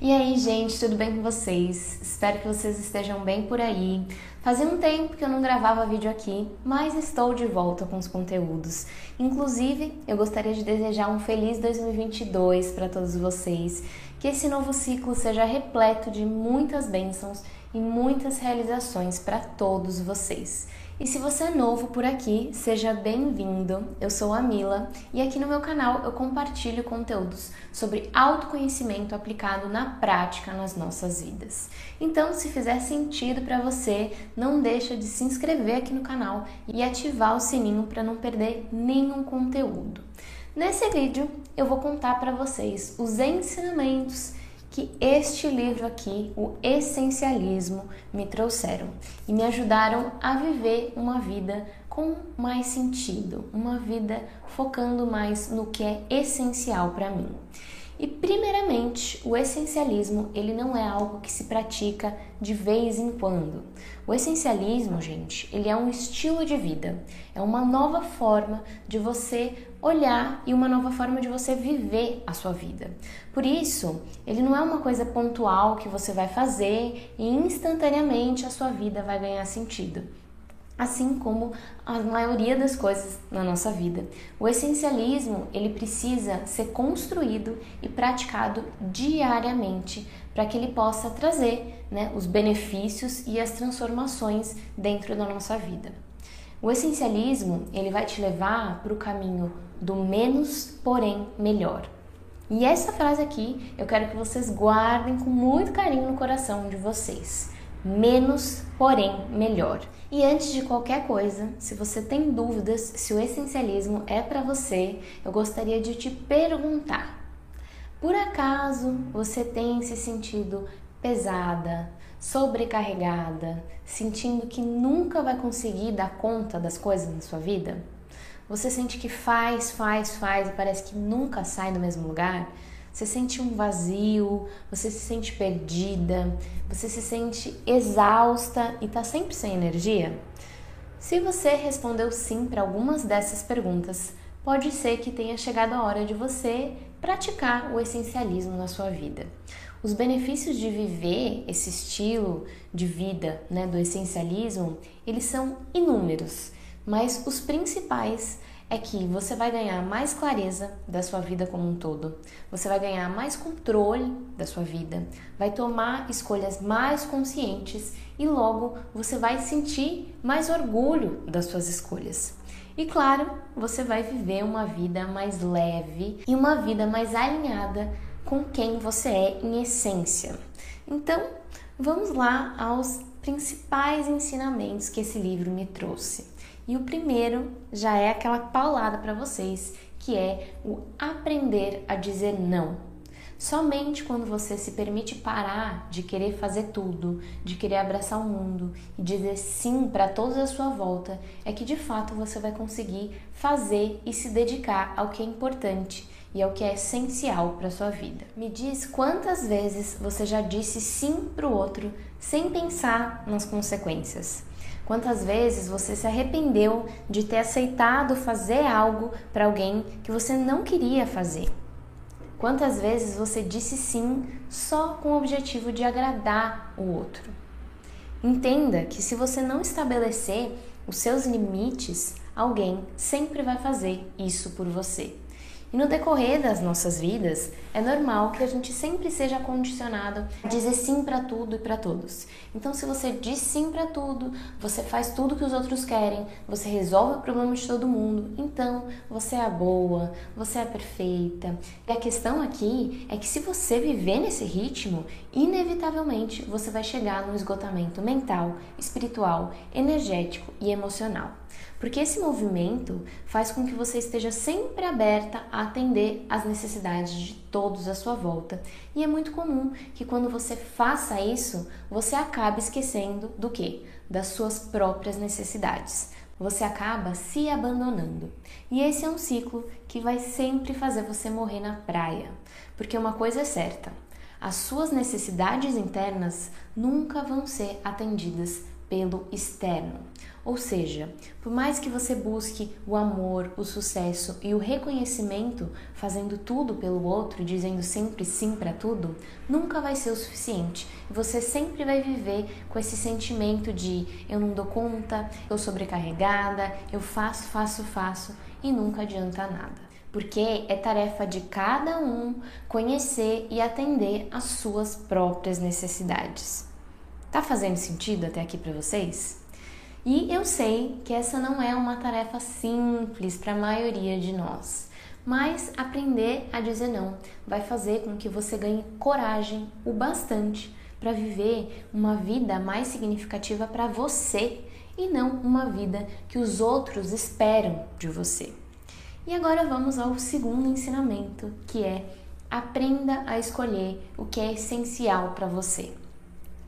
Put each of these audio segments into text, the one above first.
E aí, gente, tudo bem com vocês? Espero que vocês estejam bem por aí. Fazia um tempo que eu não gravava vídeo aqui, mas estou de volta com os conteúdos. Inclusive, eu gostaria de desejar um feliz 2022 para todos vocês, que esse novo ciclo seja repleto de muitas bênçãos e muitas realizações para todos vocês. E se você é novo por aqui, seja bem-vindo. Eu sou a Mila e aqui no meu canal eu compartilho conteúdos sobre autoconhecimento aplicado na prática nas nossas vidas. Então, se fizer sentido para você, não deixa de se inscrever aqui no canal e ativar o sininho para não perder nenhum conteúdo. Nesse vídeo, eu vou contar para vocês os ensinamentos que este livro aqui, o Essencialismo, me trouxeram e me ajudaram a viver uma vida com mais sentido, uma vida focando mais no que é essencial para mim. E primeiramente, o essencialismo, ele não é algo que se pratica de vez em quando. O essencialismo, gente, ele é um estilo de vida, é uma nova forma de você olhar e uma nova forma de você viver a sua vida. Por isso, ele não é uma coisa pontual que você vai fazer e instantaneamente a sua vida vai ganhar sentido assim como a maioria das coisas na nossa vida. O essencialismo, ele precisa ser construído e praticado diariamente para que ele possa trazer né, os benefícios e as transformações dentro da nossa vida. O essencialismo, ele vai te levar para o caminho do menos, porém melhor. E essa frase aqui eu quero que vocês guardem com muito carinho no coração de vocês. Menos, porém melhor. E antes de qualquer coisa, se você tem dúvidas se o essencialismo é para você, eu gostaria de te perguntar: por acaso você tem se sentido pesada, sobrecarregada, sentindo que nunca vai conseguir dar conta das coisas na sua vida? Você sente que faz, faz, faz e parece que nunca sai do mesmo lugar? Você sente um vazio, você se sente perdida, você se sente exausta e está sempre sem energia? Se você respondeu sim para algumas dessas perguntas, pode ser que tenha chegado a hora de você praticar o essencialismo na sua vida. Os benefícios de viver esse estilo de vida né, do essencialismo, eles são inúmeros, mas os principais é que você vai ganhar mais clareza da sua vida como um todo, você vai ganhar mais controle da sua vida, vai tomar escolhas mais conscientes e logo você vai sentir mais orgulho das suas escolhas. E claro, você vai viver uma vida mais leve e uma vida mais alinhada com quem você é em essência. Então, vamos lá aos principais ensinamentos que esse livro me trouxe. E o primeiro já é aquela paulada para vocês, que é o aprender a dizer não. Somente quando você se permite parar de querer fazer tudo, de querer abraçar o mundo e dizer sim para todos à sua volta, é que de fato você vai conseguir fazer e se dedicar ao que é importante e ao que é essencial para sua vida. Me diz quantas vezes você já disse sim para o outro sem pensar nas consequências. Quantas vezes você se arrependeu de ter aceitado fazer algo para alguém que você não queria fazer? Quantas vezes você disse sim só com o objetivo de agradar o outro? Entenda que se você não estabelecer os seus limites, alguém sempre vai fazer isso por você. E no decorrer das nossas vidas, é normal que a gente sempre seja condicionado a dizer sim para tudo e para todos. Então, se você diz sim para tudo, você faz tudo que os outros querem, você resolve o problema de todo mundo, então você é a boa, você é a perfeita. E a questão aqui é que se você viver nesse ritmo, inevitavelmente você vai chegar no esgotamento mental, espiritual, energético e emocional. Porque esse movimento faz com que você esteja sempre aberta a atender às necessidades de todos à sua volta. E é muito comum que quando você faça isso, você acabe esquecendo do que? Das suas próprias necessidades. Você acaba se abandonando. E esse é um ciclo que vai sempre fazer você morrer na praia. Porque uma coisa é certa: as suas necessidades internas nunca vão ser atendidas pelo externo. Ou seja, por mais que você busque o amor, o sucesso e o reconhecimento, fazendo tudo pelo outro, dizendo sempre sim para tudo, nunca vai ser o suficiente. Você sempre vai viver com esse sentimento de eu não dou conta, eu sobrecarregada, eu faço, faço, faço e nunca adianta nada. Porque é tarefa de cada um conhecer e atender às suas próprias necessidades. Tá fazendo sentido até aqui para vocês? E eu sei que essa não é uma tarefa simples para a maioria de nós, mas aprender a dizer não vai fazer com que você ganhe coragem o bastante para viver uma vida mais significativa para você e não uma vida que os outros esperam de você. E agora vamos ao segundo ensinamento, que é aprenda a escolher o que é essencial para você.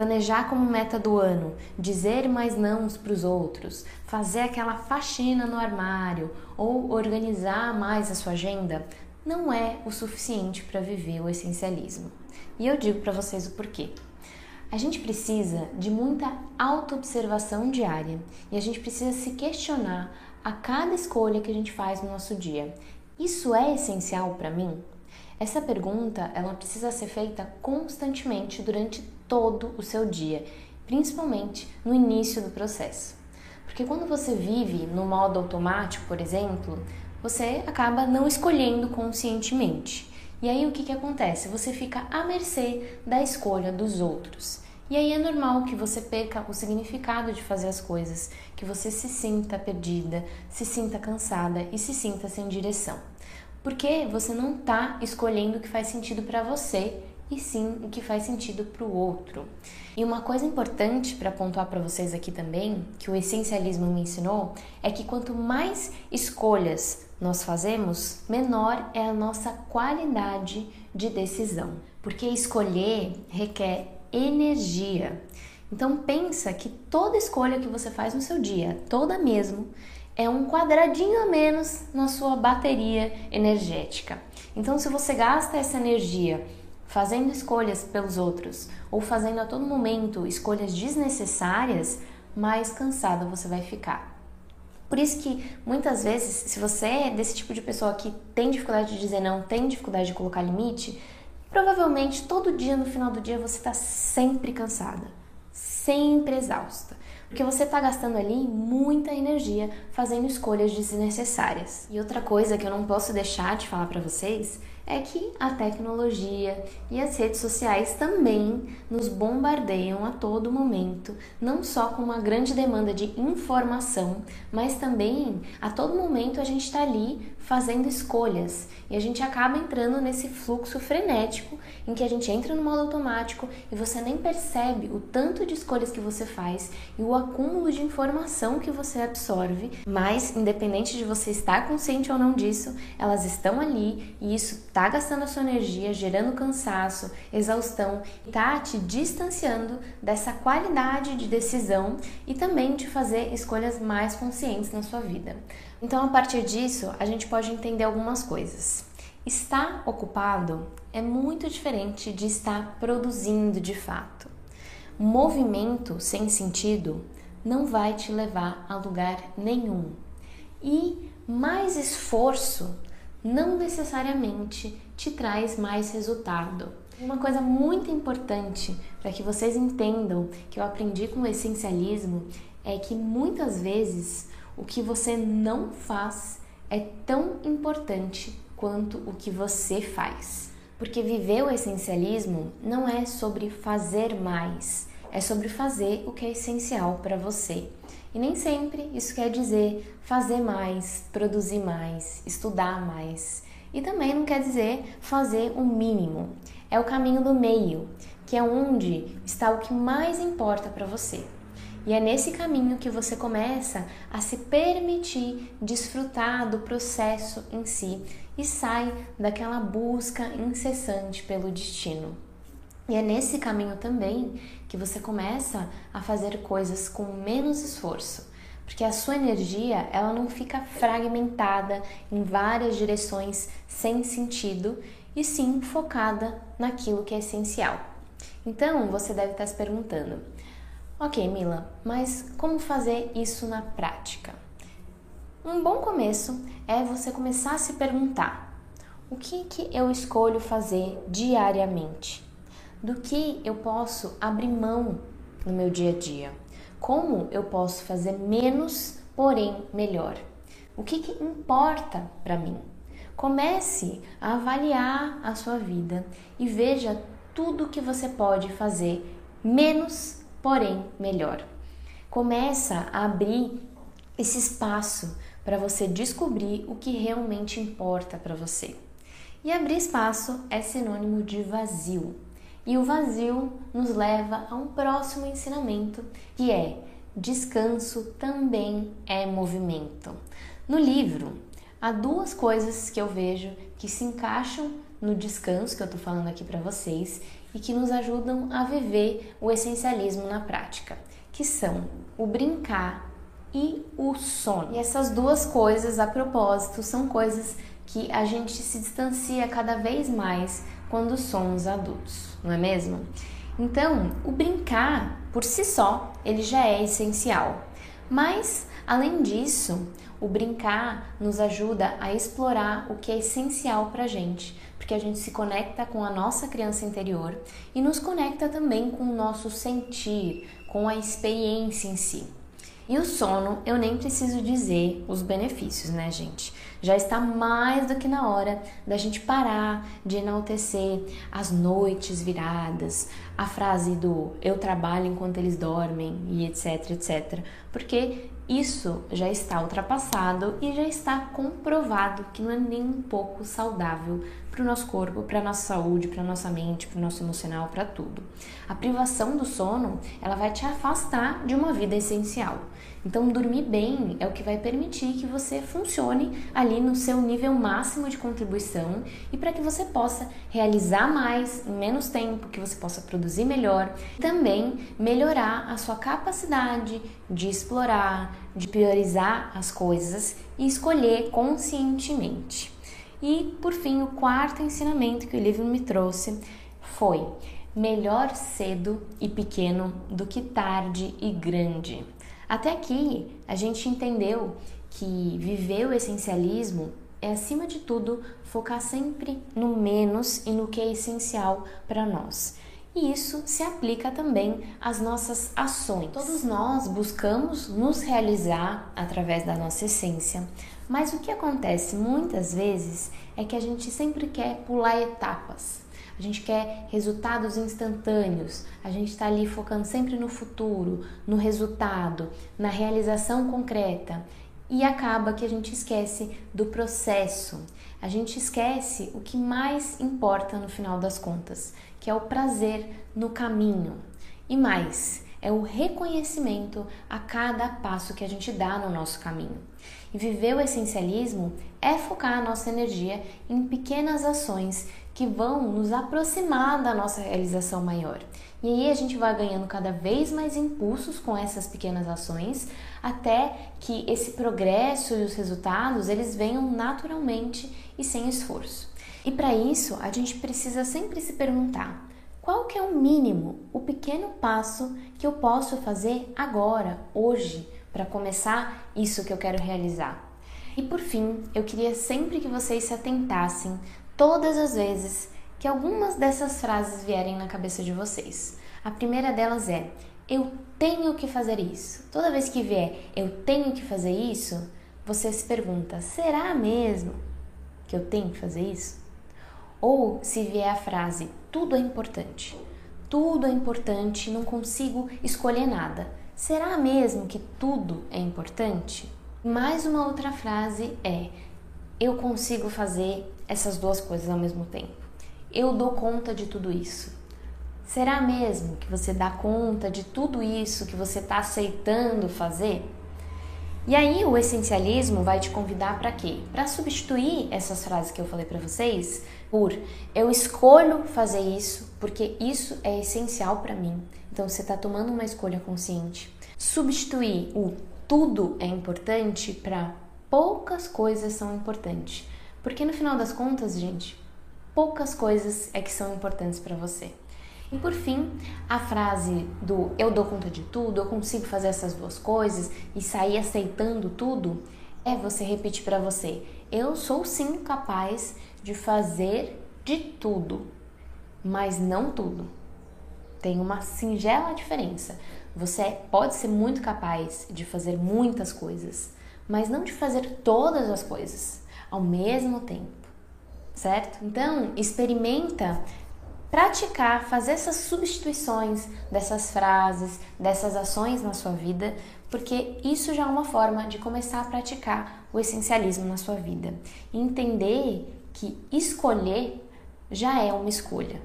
Planejar como meta do ano, dizer mais não para os outros, fazer aquela faxina no armário ou organizar mais a sua agenda não é o suficiente para viver o essencialismo. E eu digo para vocês o porquê. A gente precisa de muita autoobservação diária e a gente precisa se questionar a cada escolha que a gente faz no nosso dia. Isso é essencial para mim? Essa pergunta ela precisa ser feita constantemente durante todo o seu dia, principalmente no início do processo. Porque quando você vive no modo automático, por exemplo, você acaba não escolhendo conscientemente. E aí o que, que acontece? Você fica à mercê da escolha dos outros. E aí é normal que você perca o significado de fazer as coisas, que você se sinta perdida, se sinta cansada e se sinta sem direção porque você não está escolhendo o que faz sentido para você e sim o que faz sentido para o outro. E uma coisa importante para pontuar para vocês aqui também, que o essencialismo me ensinou, é que quanto mais escolhas nós fazemos, menor é a nossa qualidade de decisão, porque escolher requer energia. Então pensa que toda escolha que você faz no seu dia, toda mesmo, é um quadradinho a menos na sua bateria energética. Então, se você gasta essa energia fazendo escolhas pelos outros ou fazendo a todo momento escolhas desnecessárias, mais cansada você vai ficar. Por isso que muitas vezes, se você é desse tipo de pessoa que tem dificuldade de dizer não, tem dificuldade de colocar limite, provavelmente todo dia no final do dia você está sempre cansada, sempre exausta porque você está gastando ali muita energia fazendo escolhas desnecessárias. E outra coisa que eu não posso deixar de falar para vocês é que a tecnologia e as redes sociais também nos bombardeiam a todo momento, não só com uma grande demanda de informação, mas também a todo momento a gente está ali fazendo escolhas. E a gente acaba entrando nesse fluxo frenético em que a gente entra no modo automático e você nem percebe o tanto de escolhas que você faz e o acúmulo de informação que você absorve, mas independente de você estar consciente ou não disso, elas estão ali e isso está gastando a sua energia, gerando cansaço, exaustão, está te distanciando dessa qualidade de decisão e também de fazer escolhas mais conscientes na sua vida. Então, a partir disso, a gente pode entender algumas coisas. Estar ocupado é muito diferente de estar produzindo de fato. Movimento sem sentido não vai te levar a lugar nenhum. E mais esforço não necessariamente te traz mais resultado. Uma coisa muito importante para que vocês entendam que eu aprendi com o essencialismo é que muitas vezes o que você não faz é tão importante quanto o que você faz. Porque viver o essencialismo não é sobre fazer mais, é sobre fazer o que é essencial para você. E nem sempre isso quer dizer fazer mais, produzir mais, estudar mais. E também não quer dizer fazer o mínimo. É o caminho do meio, que é onde está o que mais importa para você. E é nesse caminho que você começa a se permitir desfrutar do processo em si e sai daquela busca incessante pelo destino. E é nesse caminho também que você começa a fazer coisas com menos esforço, porque a sua energia ela não fica fragmentada em várias direções sem sentido e sim focada naquilo que é essencial. Então você deve estar se perguntando: Ok, Mila, mas como fazer isso na prática? Um bom começo é você começar a se perguntar: o que, que eu escolho fazer diariamente? Do que eu posso abrir mão no meu dia a dia? Como eu posso fazer menos, porém melhor? O que, que importa para mim? Comece a avaliar a sua vida e veja tudo que você pode fazer menos, porém melhor. Começa a abrir esse espaço para você descobrir o que realmente importa para você. E abrir espaço é sinônimo de vazio. E o vazio nos leva a um próximo ensinamento, que é descanso também é movimento. No livro, há duas coisas que eu vejo que se encaixam no descanso que eu estou falando aqui para vocês e que nos ajudam a viver o essencialismo na prática, que são o brincar e o sono. E essas duas coisas, a propósito, são coisas que a gente se distancia cada vez mais quando somos adultos, não é mesmo? Então, o brincar por si só, ele já é essencial. Mas, além disso, o brincar nos ajuda a explorar o que é essencial para a gente, porque a gente se conecta com a nossa criança interior e nos conecta também com o nosso sentir, com a experiência em si. E o sono, eu nem preciso dizer os benefícios, né, gente? Já está mais do que na hora da gente parar de enaltecer as noites viradas, a frase do eu trabalho enquanto eles dormem e etc, etc. Porque isso já está ultrapassado e já está comprovado que não é nem um pouco saudável para o nosso corpo, para a nossa saúde, para a nossa mente, para o nosso emocional, para tudo. A privação do sono, ela vai te afastar de uma vida essencial. Então, dormir bem é o que vai permitir que você funcione ali no seu nível máximo de contribuição e para que você possa realizar mais em menos tempo, que você possa produzir melhor, também melhorar a sua capacidade de explorar, de priorizar as coisas e escolher conscientemente. E por fim, o quarto ensinamento que o livro me trouxe foi: melhor cedo e pequeno do que tarde e grande. Até aqui, a gente entendeu que viver o essencialismo é, acima de tudo, focar sempre no menos e no que é essencial para nós. E isso se aplica também às nossas ações. Todos nós buscamos nos realizar através da nossa essência, mas o que acontece muitas vezes é que a gente sempre quer pular etapas a gente quer resultados instantâneos, a gente está ali focando sempre no futuro, no resultado, na realização concreta e acaba que a gente esquece do processo. A gente esquece o que mais importa no final das contas, que é o prazer no caminho. E mais, é o reconhecimento a cada passo que a gente dá no nosso caminho. E viver o essencialismo é focar a nossa energia em pequenas ações que vão nos aproximar da nossa realização maior. E aí a gente vai ganhando cada vez mais impulsos com essas pequenas ações, até que esse progresso e os resultados eles venham naturalmente e sem esforço. E para isso, a gente precisa sempre se perguntar: qual que é o mínimo, o pequeno passo que eu posso fazer agora, hoje, para começar isso que eu quero realizar? E por fim, eu queria sempre que vocês se atentassem todas as vezes que algumas dessas frases vierem na cabeça de vocês. A primeira delas é: eu tenho que fazer isso. Toda vez que vier eu tenho que fazer isso, você se pergunta: será mesmo que eu tenho que fazer isso? Ou se vier a frase: tudo é importante. Tudo é importante, não consigo escolher nada. Será mesmo que tudo é importante? Mais uma outra frase é: eu consigo fazer essas duas coisas ao mesmo tempo. Eu dou conta de tudo isso. Será mesmo que você dá conta de tudo isso que você está aceitando fazer? E aí o essencialismo vai te convidar para quê? Para substituir essas frases que eu falei para vocês por eu escolho fazer isso porque isso é essencial para mim. Então você está tomando uma escolha consciente. Substituir o tudo é importante para poucas coisas são importantes. Porque no final das contas, gente, poucas coisas é que são importantes para você. E por fim, a frase do eu dou conta de tudo, eu consigo fazer essas duas coisas e sair aceitando tudo, é você repetir para você: eu sou sim capaz de fazer de tudo, mas não tudo. Tem uma singela diferença. Você pode ser muito capaz de fazer muitas coisas, mas não de fazer todas as coisas ao mesmo tempo, certo? Então, experimenta praticar, fazer essas substituições dessas frases, dessas ações na sua vida, porque isso já é uma forma de começar a praticar o essencialismo na sua vida. Entender que escolher já é uma escolha.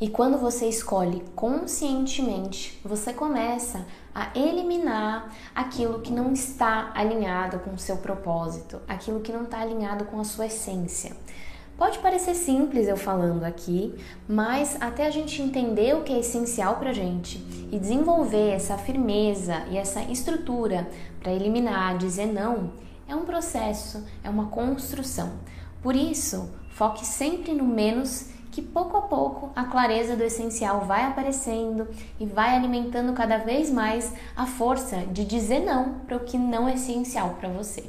E quando você escolhe conscientemente, você começa a eliminar aquilo que não está alinhado com o seu propósito, aquilo que não está alinhado com a sua essência. Pode parecer simples eu falando aqui, mas até a gente entender o que é essencial para gente e desenvolver essa firmeza e essa estrutura para eliminar, dizer não, é um processo, é uma construção. Por isso, foque sempre no menos que pouco a pouco a clareza do essencial vai aparecendo e vai alimentando cada vez mais a força de dizer não para o que não é essencial para você.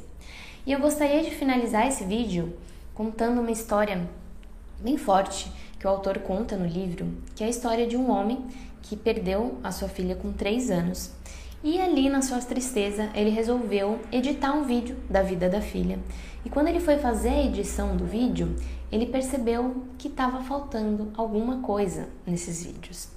E eu gostaria de finalizar esse vídeo contando uma história bem forte que o autor conta no livro, que é a história de um homem que perdeu a sua filha com 3 anos. E ali, na sua tristeza, ele resolveu editar um vídeo da vida da filha. E quando ele foi fazer a edição do vídeo, ele percebeu que estava faltando alguma coisa nesses vídeos.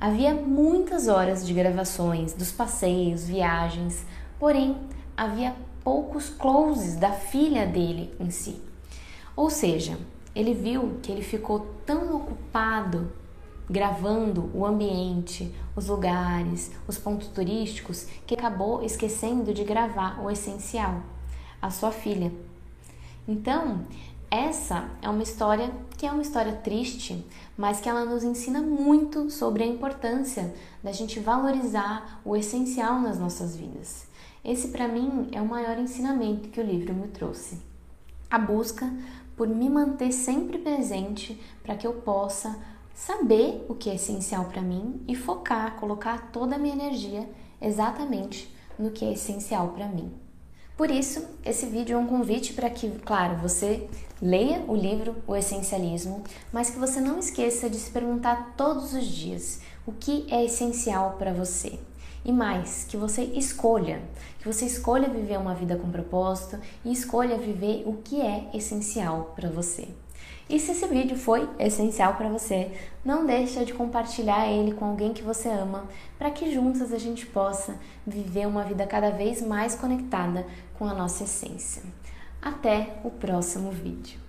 Havia muitas horas de gravações dos passeios, viagens, porém havia poucos closes da filha dele em si. Ou seja, ele viu que ele ficou tão ocupado gravando o ambiente, os lugares, os pontos turísticos, que acabou esquecendo de gravar o essencial, a sua filha. Então, essa é uma história que é uma história triste, mas que ela nos ensina muito sobre a importância da gente valorizar o essencial nas nossas vidas. Esse, para mim, é o maior ensinamento que o livro me trouxe. A busca por me manter sempre presente para que eu possa saber o que é essencial para mim e focar, colocar toda a minha energia exatamente no que é essencial para mim. Por isso, esse vídeo é um convite para que, claro, você leia o livro O Essencialismo, mas que você não esqueça de se perguntar todos os dias o que é essencial para você. E mais, que você escolha, que você escolha viver uma vida com propósito e escolha viver o que é essencial para você. E se esse vídeo foi essencial para você, não deixa de compartilhar ele com alguém que você ama, para que juntas a gente possa viver uma vida cada vez mais conectada com a nossa essência. Até o próximo vídeo.